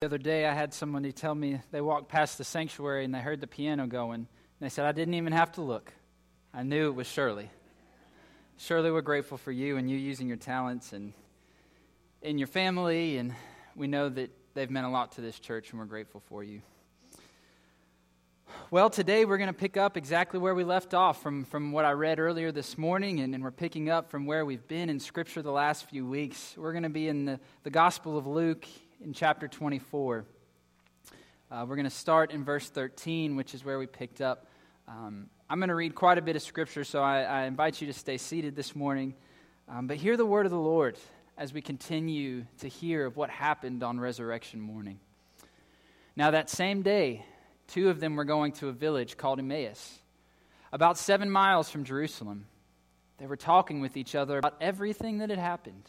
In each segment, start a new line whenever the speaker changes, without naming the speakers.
The other day, I had somebody tell me they walked past the sanctuary and they heard the piano going. And they said, I didn't even have to look. I knew it was Shirley. Shirley, we're grateful for you and you using your talents and in your family. And we know that they've meant a lot to this church and we're grateful for you. Well, today we're going to pick up exactly where we left off from, from what I read earlier this morning, and, and we're picking up from where we've been in Scripture the last few weeks. We're going to be in the, the Gospel of Luke in chapter 24. Uh, we're going to start in verse 13, which is where we picked up. Um, I'm going to read quite a bit of scripture, so I, I invite you to stay seated this morning. Um, but hear the word of the Lord as we continue to hear of what happened on resurrection morning. Now, that same day, two of them were going to a village called Emmaus, about seven miles from Jerusalem. They were talking with each other about everything that had happened.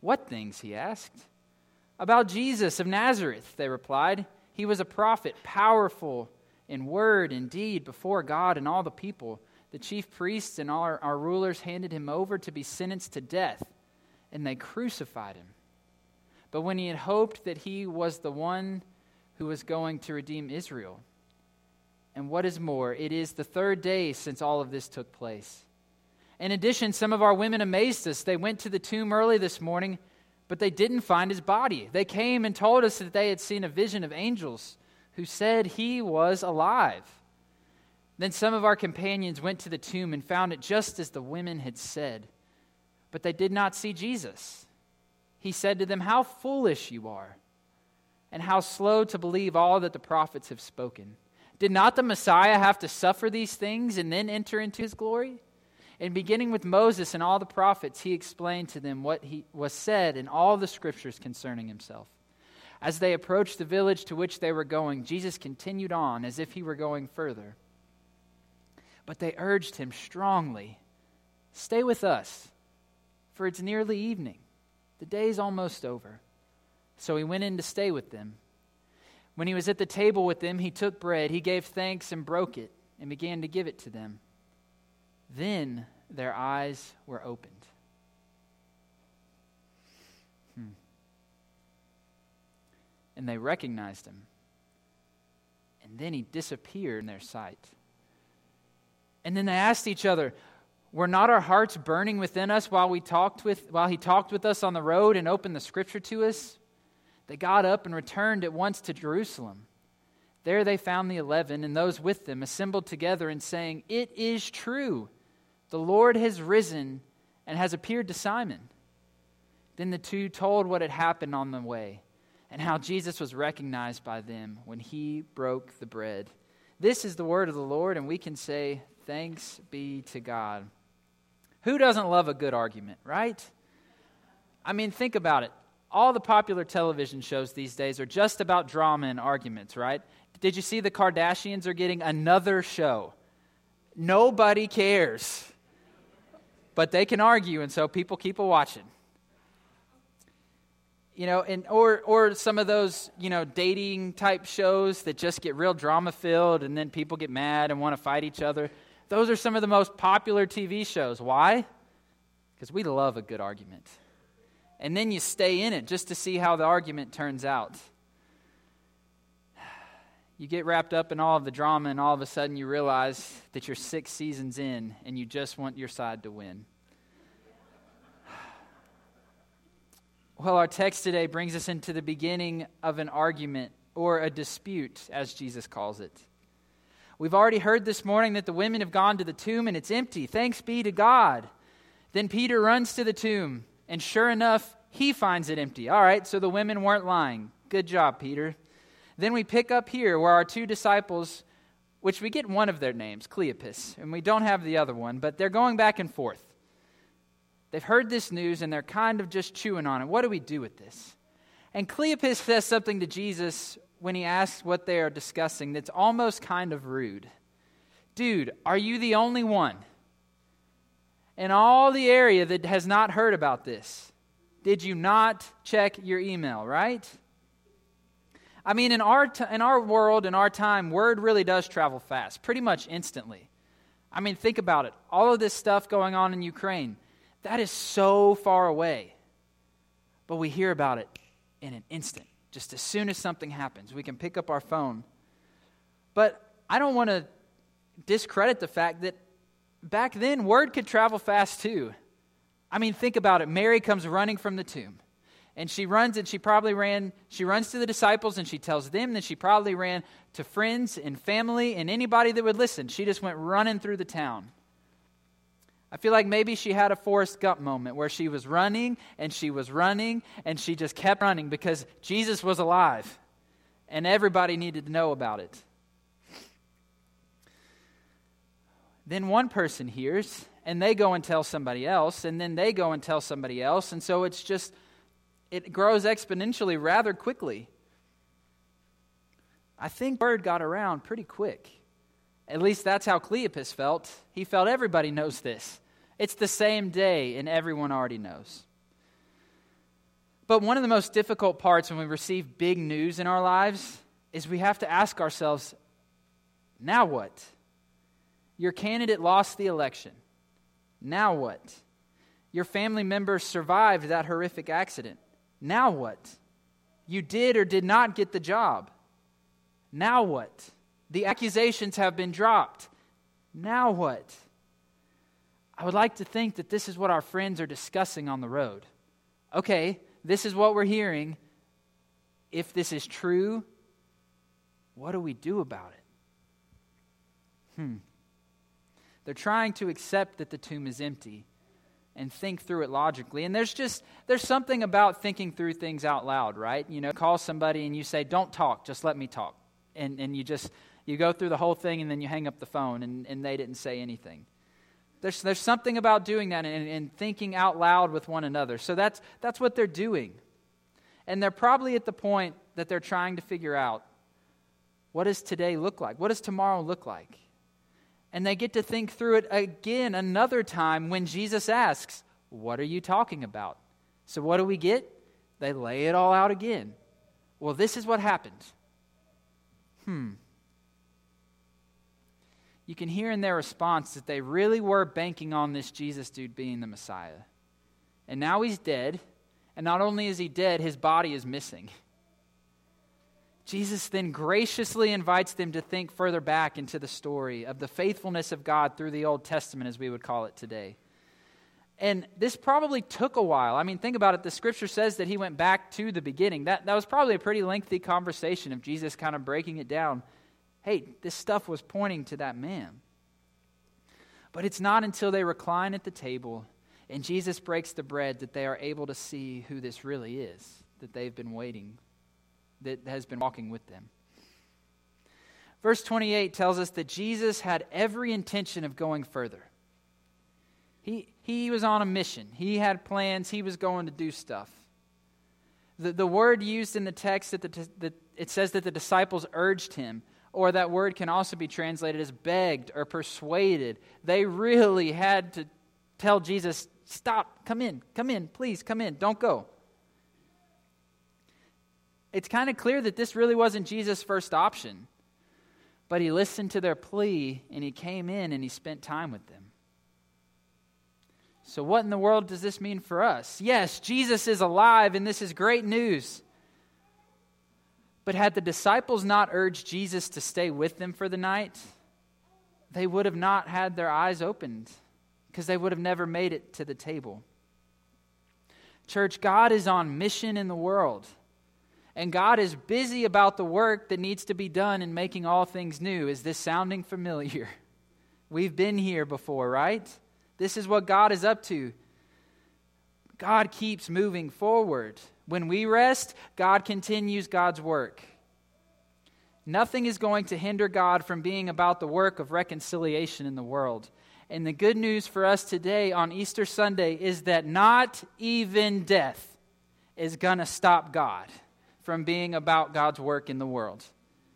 What things? he asked. About Jesus of Nazareth, they replied. He was a prophet, powerful in word and deed before God and all the people. The chief priests and all our, our rulers handed him over to be sentenced to death, and they crucified him. But when he had hoped that he was the one who was going to redeem Israel, and what is more, it is the third day since all of this took place. In addition, some of our women amazed us. They went to the tomb early this morning, but they didn't find his body. They came and told us that they had seen a vision of angels who said he was alive. Then some of our companions went to the tomb and found it just as the women had said, but they did not see Jesus. He said to them, How foolish you are, and how slow to believe all that the prophets have spoken. Did not the Messiah have to suffer these things and then enter into his glory? And beginning with Moses and all the prophets, he explained to them what he was said in all the scriptures concerning himself. As they approached the village to which they were going, Jesus continued on as if he were going further. But they urged him strongly Stay with us, for it's nearly evening. The day's almost over. So he went in to stay with them. When he was at the table with them, he took bread, he gave thanks and broke it, and began to give it to them. Then their eyes were opened. Hmm. And they recognized him. And then he disappeared in their sight. And then they asked each other, Were not our hearts burning within us while, we talked with, while he talked with us on the road and opened the scripture to us? They got up and returned at once to Jerusalem. There they found the eleven and those with them assembled together and saying, It is true the Lord has risen and has appeared to Simon. Then the two told what had happened on the way and how Jesus was recognized by them when he broke the bread. This is the word of the Lord, and we can say, Thanks be to God. Who doesn't love a good argument, right? I mean, think about it. All the popular television shows these days are just about drama and arguments, right? Did you see the Kardashians are getting another show? Nobody cares but they can argue, and so people keep a watching. You know, and or or some of those you know dating type shows that just get real drama filled, and then people get mad and want to fight each other. Those are some of the most popular TV shows. Why? Because we love a good argument. And then you stay in it just to see how the argument turns out. You get wrapped up in all of the drama, and all of a sudden you realize that you're six seasons in and you just want your side to win. Well, our text today brings us into the beginning of an argument or a dispute, as Jesus calls it. We've already heard this morning that the women have gone to the tomb and it's empty. Thanks be to God. Then Peter runs to the tomb, and sure enough, he finds it empty. All right, so the women weren't lying. Good job, Peter. Then we pick up here where our two disciples, which we get one of their names, Cleopas, and we don't have the other one, but they're going back and forth. They've heard this news and they're kind of just chewing on it. What do we do with this? And Cleopas says something to Jesus when he asks what they are discussing that's almost kind of rude. Dude, are you the only one in all the area that has not heard about this? Did you not check your email, right? I mean, in our, t- in our world, in our time, word really does travel fast, pretty much instantly. I mean, think about it. All of this stuff going on in Ukraine, that is so far away. But we hear about it in an instant. Just as soon as something happens, we can pick up our phone. But I don't want to discredit the fact that back then, word could travel fast too. I mean, think about it. Mary comes running from the tomb. And she runs and she probably ran, she runs to the disciples and she tells them that she probably ran to friends and family and anybody that would listen. She just went running through the town. I feel like maybe she had a Forrest Gump moment where she was running and she was running and she just kept running because Jesus was alive and everybody needed to know about it. Then one person hears and they go and tell somebody else and then they go and tell somebody else. And so it's just it grows exponentially rather quickly. I think word got around pretty quick. At least that's how Cleopas felt. He felt everybody knows this. It's the same day, and everyone already knows. But one of the most difficult parts when we receive big news in our lives is we have to ask ourselves now what? Your candidate lost the election. Now what? Your family member survived that horrific accident. Now what? You did or did not get the job. Now what? The accusations have been dropped. Now what? I would like to think that this is what our friends are discussing on the road. Okay, this is what we're hearing. If this is true, what do we do about it? Hmm. They're trying to accept that the tomb is empty and think through it logically. And there's just there's something about thinking through things out loud, right? You know, call somebody and you say, "Don't talk, just let me talk." And and you just you go through the whole thing and then you hang up the phone and, and they didn't say anything. There's, there's something about doing that and, and thinking out loud with one another. So that's, that's what they're doing. And they're probably at the point that they're trying to figure out what does today look like? What does tomorrow look like? And they get to think through it again another time when Jesus asks, What are you talking about? So, what do we get? They lay it all out again. Well, this is what happened. Hmm. You can hear in their response that they really were banking on this Jesus dude being the Messiah. And now he's dead. And not only is he dead, his body is missing. Jesus then graciously invites them to think further back into the story of the faithfulness of God through the Old Testament, as we would call it today. And this probably took a while. I mean, think about it. The scripture says that he went back to the beginning. That, that was probably a pretty lengthy conversation of Jesus kind of breaking it down. Hey, this stuff was pointing to that man. But it's not until they recline at the table and Jesus breaks the bread that they are able to see who this really is that they've been waiting that has been walking with them. Verse 28 tells us that Jesus had every intention of going further. He, he was on a mission, he had plans, he was going to do stuff. The, the word used in the text that, the, that it says that the disciples urged him, or that word can also be translated as begged or persuaded. They really had to tell Jesus, Stop, come in, come in, please, come in, don't go it's kind of clear that this really wasn't Jesus' first option. But he listened to their plea and he came in and he spent time with them. So, what in the world does this mean for us? Yes, Jesus is alive and this is great news. But had the disciples not urged Jesus to stay with them for the night, they would have not had their eyes opened because they would have never made it to the table. Church, God is on mission in the world. And God is busy about the work that needs to be done in making all things new. Is this sounding familiar? We've been here before, right? This is what God is up to. God keeps moving forward. When we rest, God continues God's work. Nothing is going to hinder God from being about the work of reconciliation in the world. And the good news for us today on Easter Sunday is that not even death is going to stop God. From being about God's work in the world.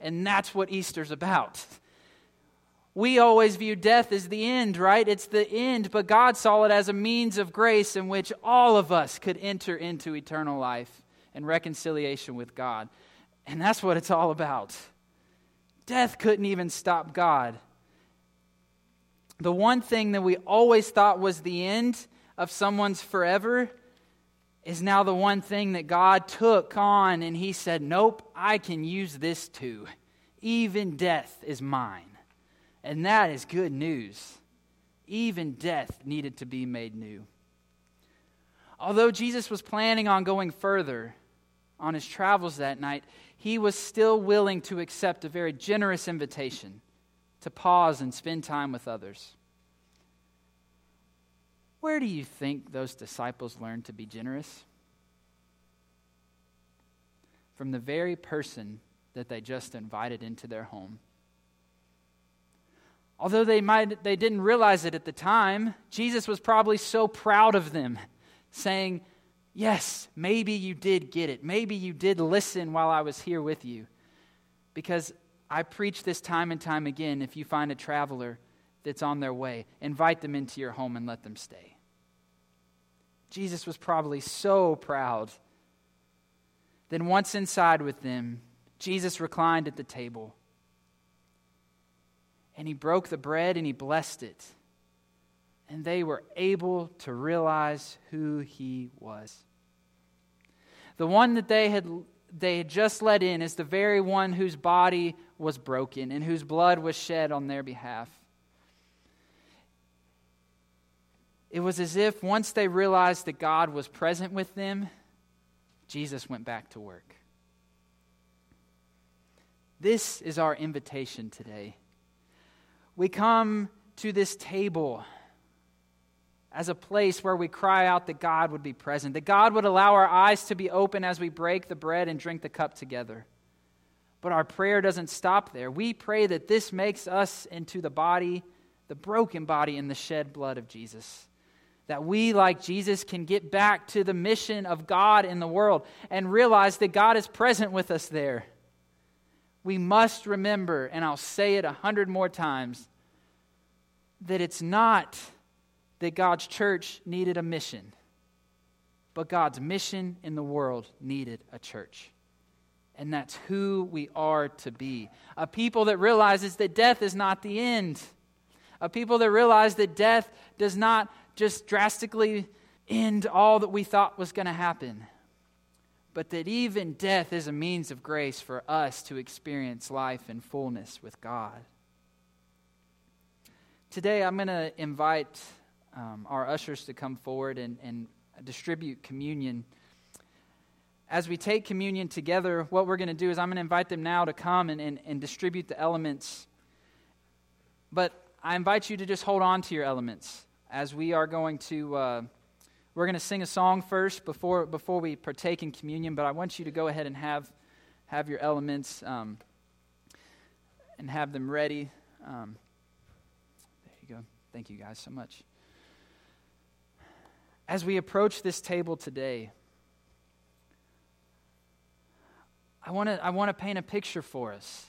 And that's what Easter's about. We always view death as the end, right? It's the end, but God saw it as a means of grace in which all of us could enter into eternal life and reconciliation with God. And that's what it's all about. Death couldn't even stop God. The one thing that we always thought was the end of someone's forever is now the one thing that God took on and He said, Nope, I can use this too. Even death is mine. And that is good news. Even death needed to be made new. Although Jesus was planning on going further on his travels that night, he was still willing to accept a very generous invitation to pause and spend time with others. Where do you think those disciples learned to be generous? From the very person that they just invited into their home. Although they, might, they didn't realize it at the time, Jesus was probably so proud of them, saying, Yes, maybe you did get it. Maybe you did listen while I was here with you. Because I preach this time and time again if you find a traveler that's on their way, invite them into your home and let them stay. Jesus was probably so proud. Then, once inside with them, Jesus reclined at the table. And he broke the bread and he blessed it. And they were able to realize who he was. The one that they had, they had just let in is the very one whose body was broken and whose blood was shed on their behalf. It was as if once they realized that God was present with them, Jesus went back to work. This is our invitation today. We come to this table as a place where we cry out that God would be present, that God would allow our eyes to be open as we break the bread and drink the cup together. But our prayer doesn't stop there. We pray that this makes us into the body, the broken body, and the shed blood of Jesus that we, like Jesus, can get back to the mission of God in the world and realize that God is present with us there. We must remember, and I'll say it a hundred more times, that it's not that God's church needed a mission, but God's mission in the world needed a church. And that's who we are to be. A people that realizes that death is not the end. A people that realize that death does not just drastically end all that we thought was going to happen, but that even death is a means of grace for us to experience life in fullness with God. Today, I'm going to invite um, our ushers to come forward and, and distribute communion. As we take communion together, what we're going to do is I'm going to invite them now to come and, and, and distribute the elements. But I invite you to just hold on to your elements as we are going to uh, we're going to sing a song first before before we partake in communion but i want you to go ahead and have have your elements um, and have them ready. Um, there you go. Thank you guys so much. As we approach this table today i want to i want to paint a picture for us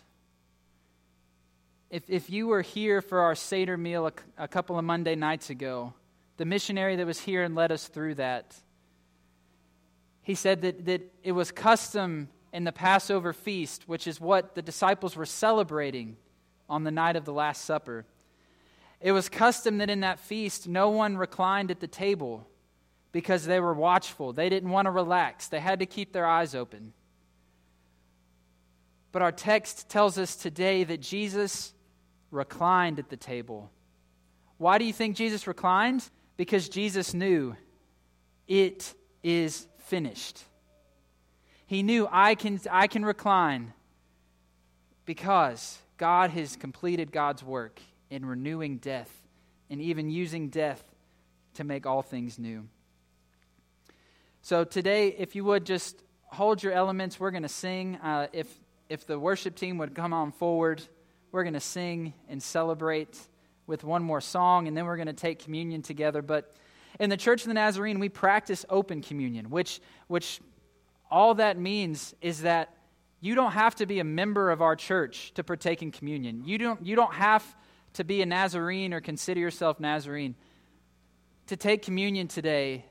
if, if you were here for our Seder meal a, a couple of Monday nights ago, the missionary that was here and led us through that, he said that, that it was custom in the Passover feast, which is what the disciples were celebrating on the night of the Last Supper. It was custom that in that feast no one reclined at the table because they were watchful. They didn't want to relax, they had to keep their eyes open. But our text tells us today that Jesus reclined at the table. Why do you think Jesus reclined? Because Jesus knew it is finished. He knew I can, I can recline because God has completed God's work in renewing death and even using death to make all things new. So today, if you would just hold your elements, we're going to sing. Uh, if, if the worship team would come on forward. We're going to sing and celebrate with one more song, and then we're going to take communion together. But in the Church of the Nazarene, we practice open communion, which, which all that means is that you don't have to be a member of our church to partake in communion. You don't, you don't have to be a Nazarene or consider yourself Nazarene. To take communion today,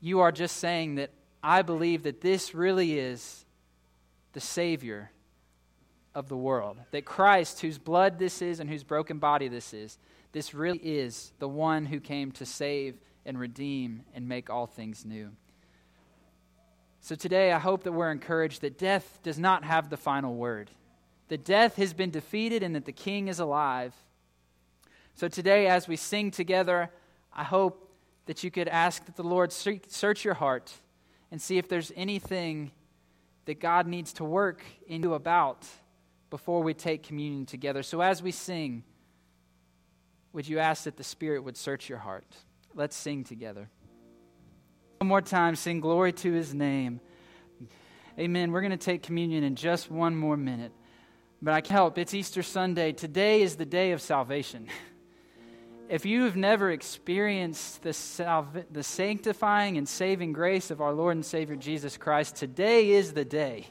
you are just saying that I believe that this really is the Savior of the world. That Christ, whose blood this is and whose broken body this is, this really is the one who came to save and redeem and make all things new. So today, I hope that we're encouraged that death does not have the final word, that death has been defeated and that the King is alive. So today, as we sing together, I hope that you could ask that the Lord search your heart and see if there's anything that God needs to work in you about before we take communion together. So as we sing, would you ask that the Spirit would search your heart? Let's sing together. One more time, sing glory to his name. Amen. We're going to take communion in just one more minute. But I can't help, it's Easter Sunday. Today is the day of salvation. If you have never experienced the, the sanctifying and saving grace of our Lord and Savior Jesus Christ, today is the day.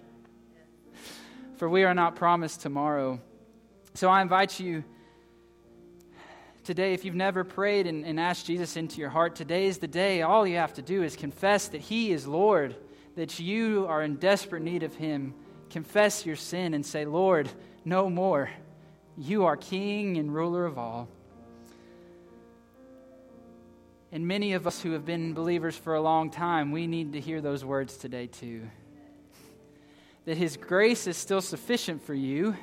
For we are not promised tomorrow. So I invite you today, if you've never prayed and, and asked Jesus into your heart, today is the day. All you have to do is confess that He is Lord, that you are in desperate need of Him. Confess your sin and say, Lord, no more. You are King and ruler of all. And many of us who have been believers for a long time, we need to hear those words today too. That His grace is still sufficient for you.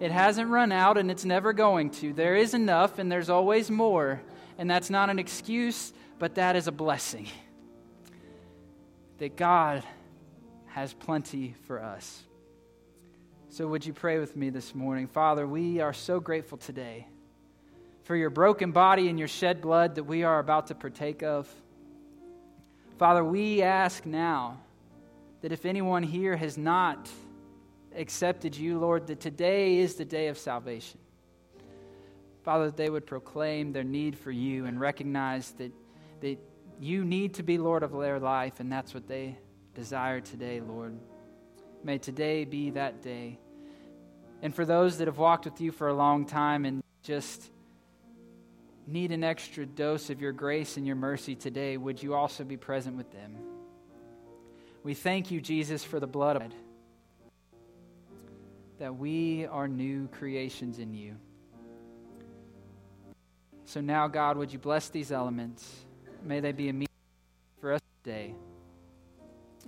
It hasn't run out and it's never going to. There is enough and there's always more. And that's not an excuse, but that is a blessing. That God has plenty for us. So, would you pray with me this morning? Father, we are so grateful today for your broken body and your shed blood that we are about to partake of. Father, we ask now that if anyone here has not accepted you, Lord, that today is the day of salvation. Father, that they would proclaim their need for you and recognize that, that you need to be Lord of their life, and that's what they desire today, Lord. May today be that day. And for those that have walked with you for a long time and just need an extra dose of your grace and your mercy today, would you also be present with them? We thank you, Jesus, for the blood of that we are new creations in you. So now, God, would you bless these elements? May they be a means for us today.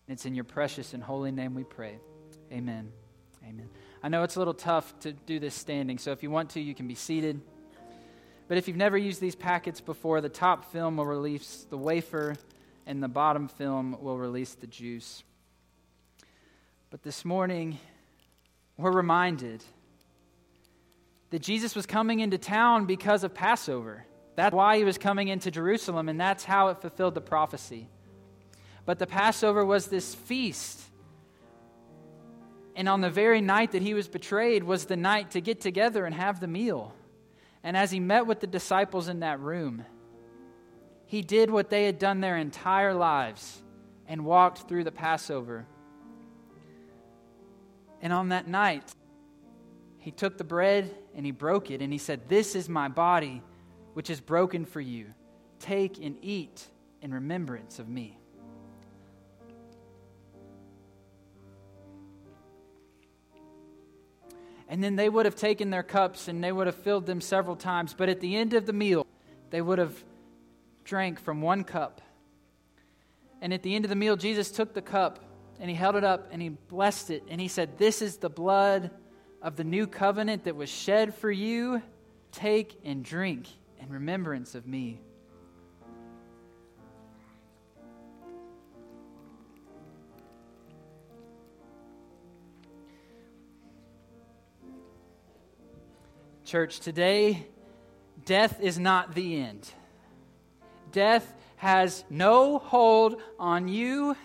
It's in your precious and holy name we pray. Amen. Amen. I know it's a little tough to do this standing, so if you want to, you can be seated. But if you've never used these packets before, the top film will release the wafer, and the bottom film will release the juice. But this morning, we're reminded that Jesus was coming into town because of Passover. That's why he was coming into Jerusalem, and that's how it fulfilled the prophecy. But the Passover was this feast. And on the very night that he was betrayed was the night to get together and have the meal. And as he met with the disciples in that room, he did what they had done their entire lives and walked through the Passover. And on that night, he took the bread and he broke it and he said, This is my body, which is broken for you. Take and eat in remembrance of me. And then they would have taken their cups and they would have filled them several times. But at the end of the meal, they would have drank from one cup. And at the end of the meal, Jesus took the cup and he held it up and he blessed it. And he said, This is the blood of the new covenant that was shed for you. Take and drink in remembrance of me. Church, today, death is not the end. Death has no hold on you,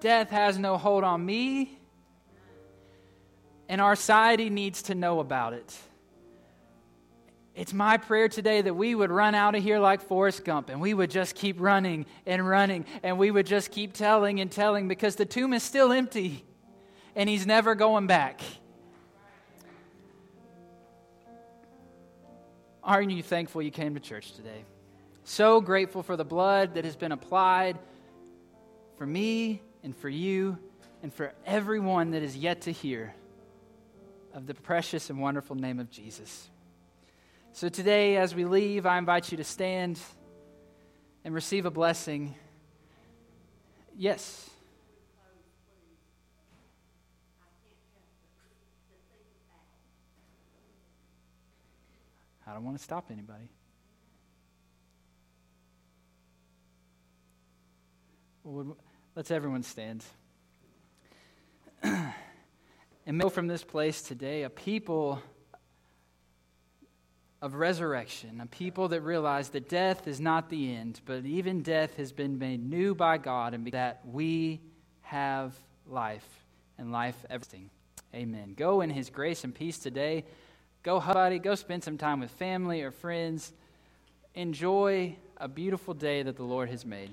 death has no hold on me, and our society needs to know about it. It's my prayer today that we would run out of here like Forrest Gump and we would just keep running and running and we would just keep telling and telling because the tomb is still empty and he's never going back. Aren't you thankful you came to church today? So grateful for the blood that has been applied for me and for you and for everyone that is yet to hear of the precious and wonderful name of Jesus. So today, as we leave, I invite you to stand and receive a blessing. Yes. I don't want to stop anybody. Well, let's everyone stand. and know from this place today a people of resurrection, a people that realize that death is not the end, but even death has been made new by God, and that we have life and life everything. Amen. Go in His grace and peace today. Go, buddy. Go spend some time with family or friends. Enjoy a beautiful day that the Lord has made.